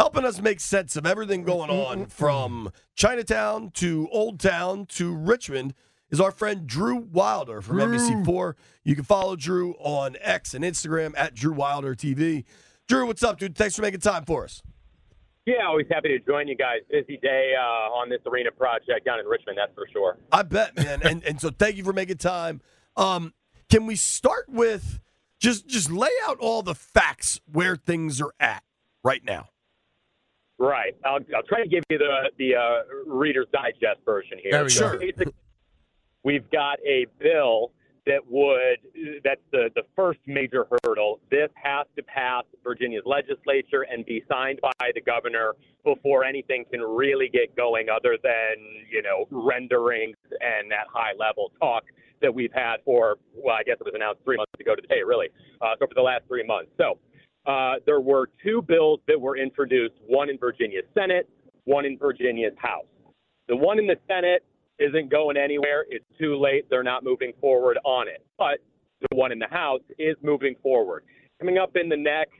Helping us make sense of everything going on from Chinatown to Old Town to Richmond is our friend Drew Wilder from NBC4. You can follow Drew on X and Instagram at Drew Wilder TV. Drew, what's up, dude? Thanks for making time for us. Yeah, always happy to join you guys. Busy day uh, on this arena project down in Richmond, that's for sure. I bet, man. and and so thank you for making time. Um, can we start with just just lay out all the facts where things are at right now? Right. I'll, I'll try to give you the the uh, Reader's Digest version here. There we so go. We've got a bill that would that's the the first major hurdle. This has to pass Virginia's legislature and be signed by the governor before anything can really get going, other than you know renderings and that high level talk that we've had for well, I guess it was announced three months ago today, really. Uh, so for the last three months. So uh, there were two bills that were introduced, one in Virginia's Senate, one in Virginia's House. The one in the Senate isn't going anywhere. It's too late. They're not moving forward on it. But the one in the House is moving forward. Coming up in the next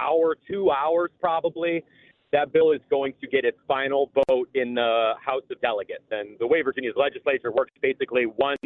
hour, two hours probably, that bill is going to get its final vote in the House of Delegates. And the way Virginia's legislature works, basically one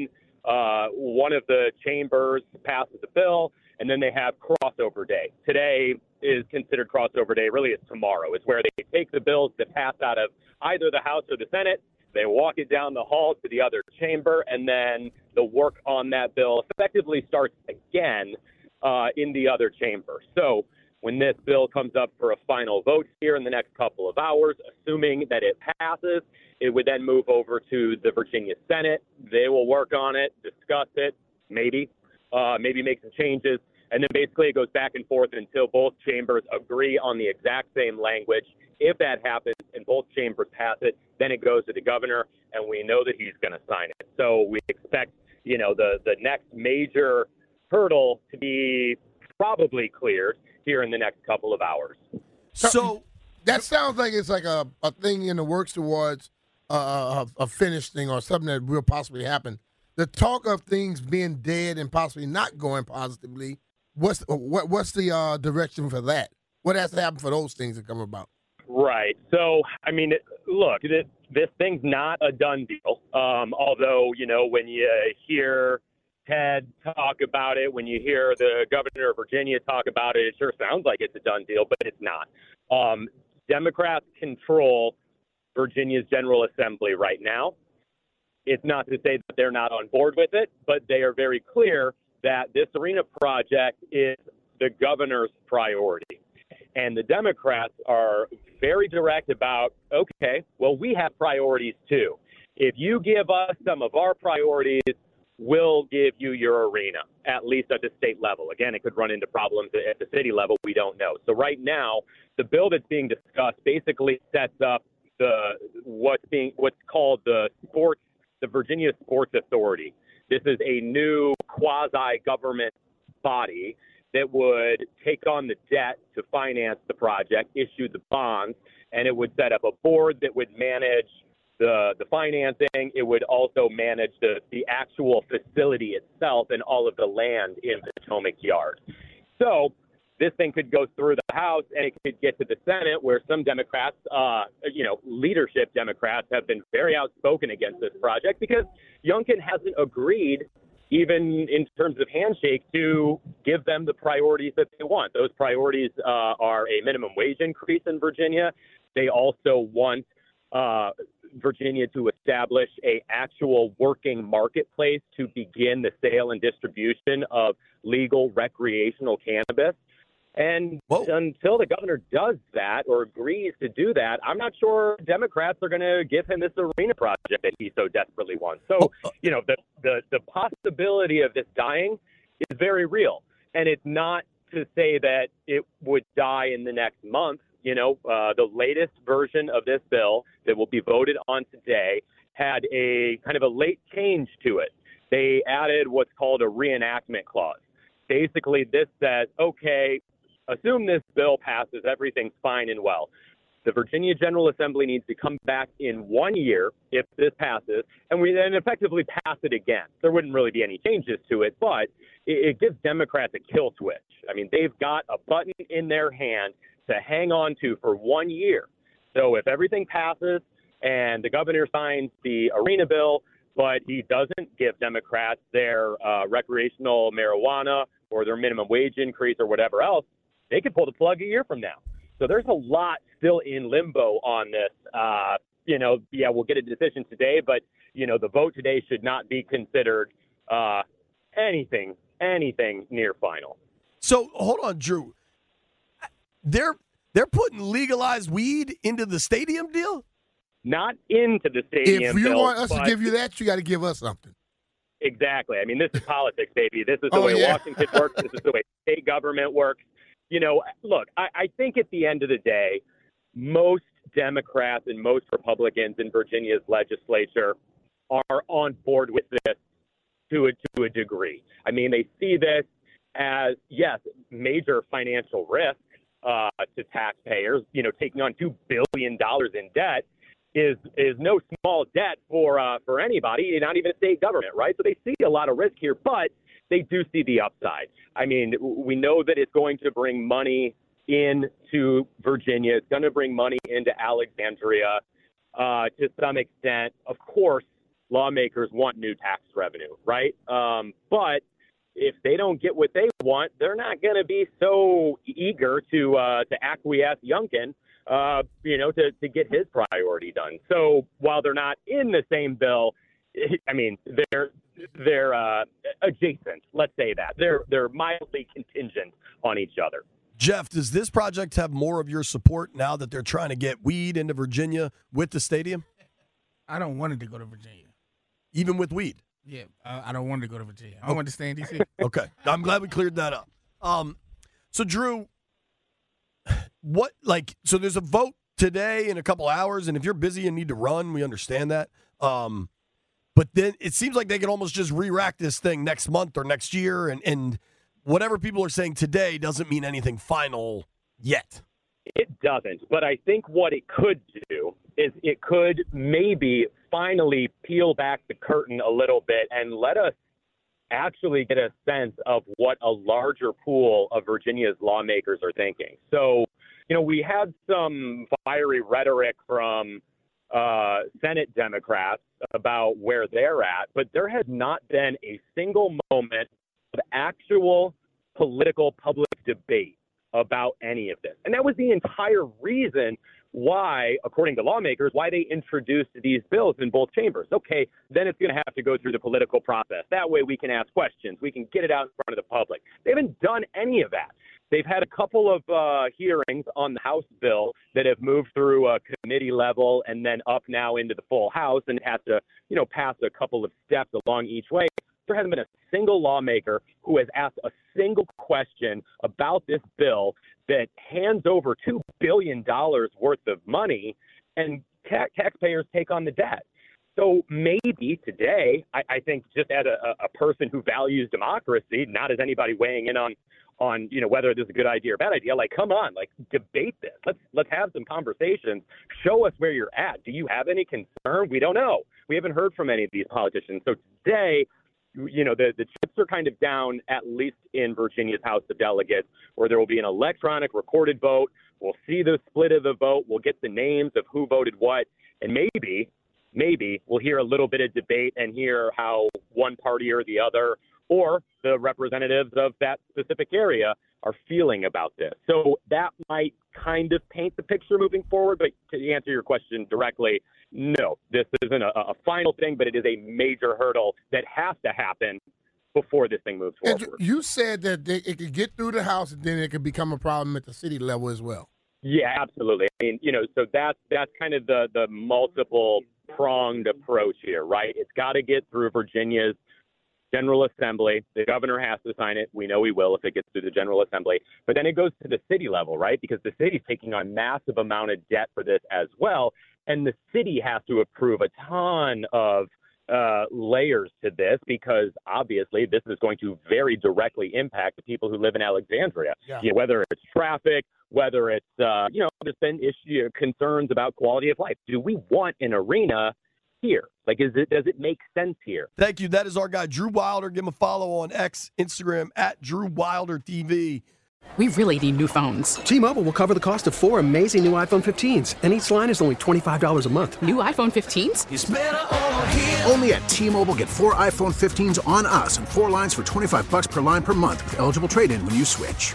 uh, one of the chambers passes a bill, and then they have crossover day. Today is considered crossover day. Really, it's tomorrow. It's where they take the bills that pass out of either the House or the Senate. They walk it down the hall to the other chamber, and then the work on that bill effectively starts again uh, in the other chamber. So when this bill comes up for a final vote here in the next couple of hours, assuming that it passes, it would then move over to the Virginia Senate. They will work on it, discuss it, maybe, uh, maybe make some changes, and then basically it goes back and forth until both chambers agree on the exact same language. If that happens and both chambers pass it, then it goes to the governor, and we know that he's going to sign it. So we expect, you know, the the next major hurdle to be probably cleared here in the next couple of hours. So that sounds like it's like a, a thing in the works towards uh, a, a finished thing or something that will possibly happen. The talk of things being dead and possibly not going positively. What's what, what's the uh, direction for that? What has to happen for those things to come about? Right. So, I mean, look, this, this thing's not a done deal. Um, although, you know, when you hear Ted talk about it, when you hear the governor of Virginia talk about it, it sure sounds like it's a done deal, but it's not. Um, Democrats control Virginia's General Assembly right now. It's not to say that they're not on board with it, but they are very clear that this arena project is the governor's priority. And the Democrats are very direct about, okay, well, we have priorities too. If you give us some of our priorities, we'll give you your arena, at least at the state level. Again, it could run into problems at the city level. We don't know. So right now, the bill that's being discussed basically sets up the what's being what's called the sports the Virginia Sports Authority. This is a new quasi government body that would take on the debt to finance the project, issue the bonds, and it would set up a board that would manage the the financing. It would also manage the the actual facility itself and all of the land in Potomac Yard. So this thing could go through the House and it could get to the Senate, where some Democrats, uh, you know, leadership Democrats have been very outspoken against this project because Youngkin hasn't agreed even in terms of handshake, to give them the priorities that they want. Those priorities uh, are a minimum wage increase in Virginia. They also want uh, Virginia to establish a actual working marketplace to begin the sale and distribution of legal recreational cannabis. And Whoa. until the governor does that or agrees to do that, I'm not sure Democrats are going to give him this arena project that he so desperately wants. So, you know, the, the, the possibility of this dying is very real. And it's not to say that it would die in the next month. You know, uh, the latest version of this bill that will be voted on today had a kind of a late change to it. They added what's called a reenactment clause. Basically, this says, okay, assume this bill passes, everything's fine and well. The Virginia General Assembly needs to come back in one year if this passes, and we then effectively pass it again. There wouldn't really be any changes to it, but it, it gives Democrats a kill switch. I mean, they've got a button in their hand to hang on to for one year. So if everything passes and the governor signs the arena bill, but he doesn't give Democrats their uh, recreational marijuana or their minimum wage increase or whatever else, they could pull the plug a year from now. So there's a lot still in limbo on this. Uh, you know, yeah, we'll get a decision today, but you know, the vote today should not be considered uh, anything, anything near final. So hold on, Drew. They're they're putting legalized weed into the stadium deal. Not into the stadium. If you Bill, want us to give you that, you got to give us something. Exactly. I mean, this is politics, baby. This is the Oh, way yeah. Washington works. This is the way state government works. You know, look, I, I think at the end of the day, most Democrats and most Republicans in Virginia's legislature are on board with this to a, to a degree. I mean, they see this as, yes, major financial risk uh, to taxpayers. You know, taking on $2 billion in debt is is no small debt for uh, for anybody, not even a state government, right? So they see a lot of risk here, but they do see the upside. I mean, we know that it's going to bring money into Virginia. It's going to bring money into Alexandria uh, to some extent. Of course, lawmakers want new tax revenue, right? Um, but if they don't get what they want, they're not going to be so eager to uh, to acquiesce Youngkin uh, you know, to, to get his priority done. So while they're not in the same bill, I mean, they're they're uh, adjacent. Let's say that they're they're mildly contingent on each other. Jeff, does this project have more of your support now that they're trying to get weed into Virginia with the stadium, I don't want it to go to Virginia. even with weed? Yeah, I, I don't want it to go to Virginia. I want to stay in D.C. Okay, I'm glad we cleared that up. Um, so Drew, what like so? There's a vote today in a couple hours, and if you're busy and need to run, we understand that. Um, but then it seems like they can almost just re-rack this thing next month or next year, and and whatever people are saying today doesn't mean anything final yet. It doesn't, but I think what it could do is it could maybe finally peel back the curtain a little bit and let us actually get a sense of what a larger pool of Virginia's lawmakers are thinking. So, you know, we had some fiery rhetoric from uh, Senate Democrats about where they're at, but there has not been a single moment of actual political public debate about any of this. And that was the entire reason why, according to lawmakers, why they introduced these bills in both chambers. Okay, then it's going to have to go through the political process. That way we can ask questions. We can get it out in front of the public. They haven't done any of that. They've had a couple of uh, hearings on the House bill that have moved through a committee level and then up now into the full House and has to, you know, pass a couple of steps along each way. There hasn't been a single lawmaker who has asked a single question about this bill that hands over $2 billion worth of money and ta- taxpayers take on the debt. So maybe today, I, I think just as a, a person who values democracy, not as anybody weighing in on on you know whether this is a good idea or bad idea, like come on, like debate this. Let's let's have some conversations. Show us where you're at. Do you have any concern? We don't know. We haven't heard from any of these politicians. So today, you know, the, the chips are kind of down, at least in Virginia's House of Delegates, where there will be an electronic recorded vote. We'll see the split of the vote. We'll get the names of who voted what. And maybe, maybe we'll hear a little bit of debate and hear how one party or the other or the representatives of that specific area are feeling about this. So that might kind of paint the picture moving forward. But to answer your question directly, no, this isn't a, a final thing, but it is a major hurdle that has to happen before this thing moves And forward. you said that they, it could get through the House and then it could become a problem at the city level as well. Yeah, absolutely. I mean, you know, so that's that's kind of the the multiple pronged approach here, right? It's got to get through Virginia's General Assembly. The governor has to sign it. We know he will if it gets through the General Assembly. But then it goes to the city level, right? Because the city's taking on massive amount of debt for this as well, and the city has to approve a ton of uh, layers to this because obviously this is going to very directly impact the people who live in Alexandria. Yeah. You know, whether it's traffic, whether it's uh, you know, there's been issue concerns about quality of life. Do we want an arena here? Like, is it does it make sense here? Thank you. That is our guy, Drew Wilder. Give him a follow on X, Instagram, at Drew Wilder TV. We really need new phones. T-Mobile will cover the cost of four amazing new iPhone 15s, and each line is only $25 a month. New iPhone 15s? Only at T-Mobile get four iPhone 15s on us and four lines for 25 bucks per line per month with eligible trade-in when you switch.